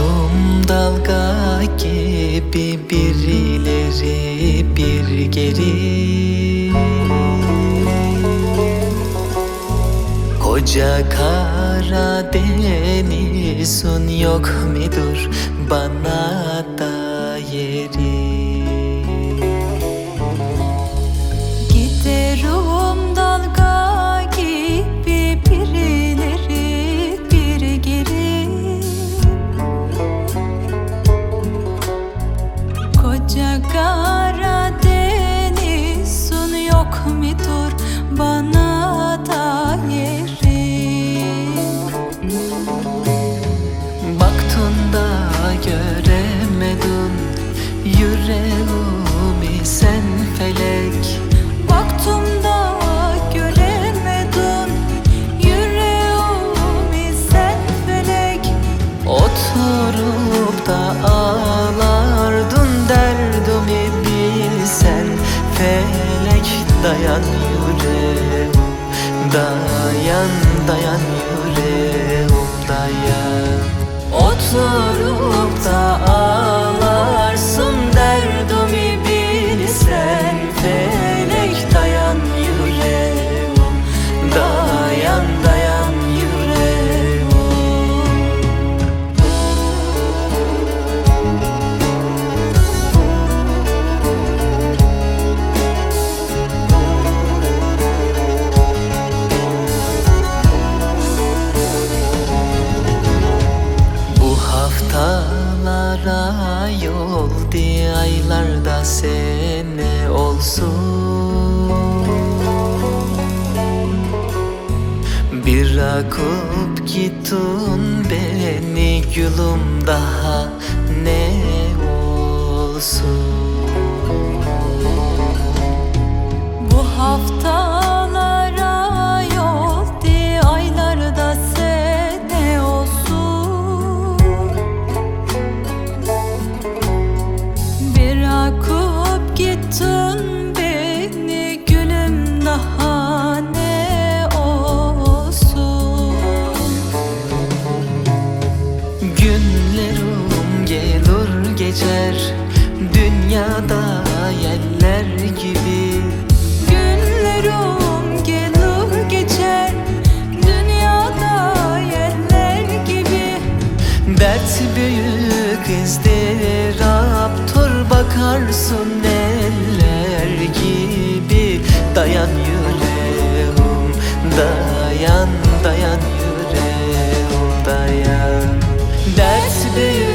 Giderim dalga gibi bir ileri bir geri. Koca Karadeniz'in yok mudur? Bana da yeri dayan yüreğim Dayan dayan yüreğim dayan. Oturup diye aylarda sene olsun. Bir akıp gittin beni gülüm daha ne olsun Günlerim um gelir geçer. Dünyada yeller gibi. Günlerim um gelir geçer. Dünyada yeller gibi. Dert büyük izdiraptır Bakarsın eller gibi. Dayan yüreğim dayan dayan yüreğim dayan. büyür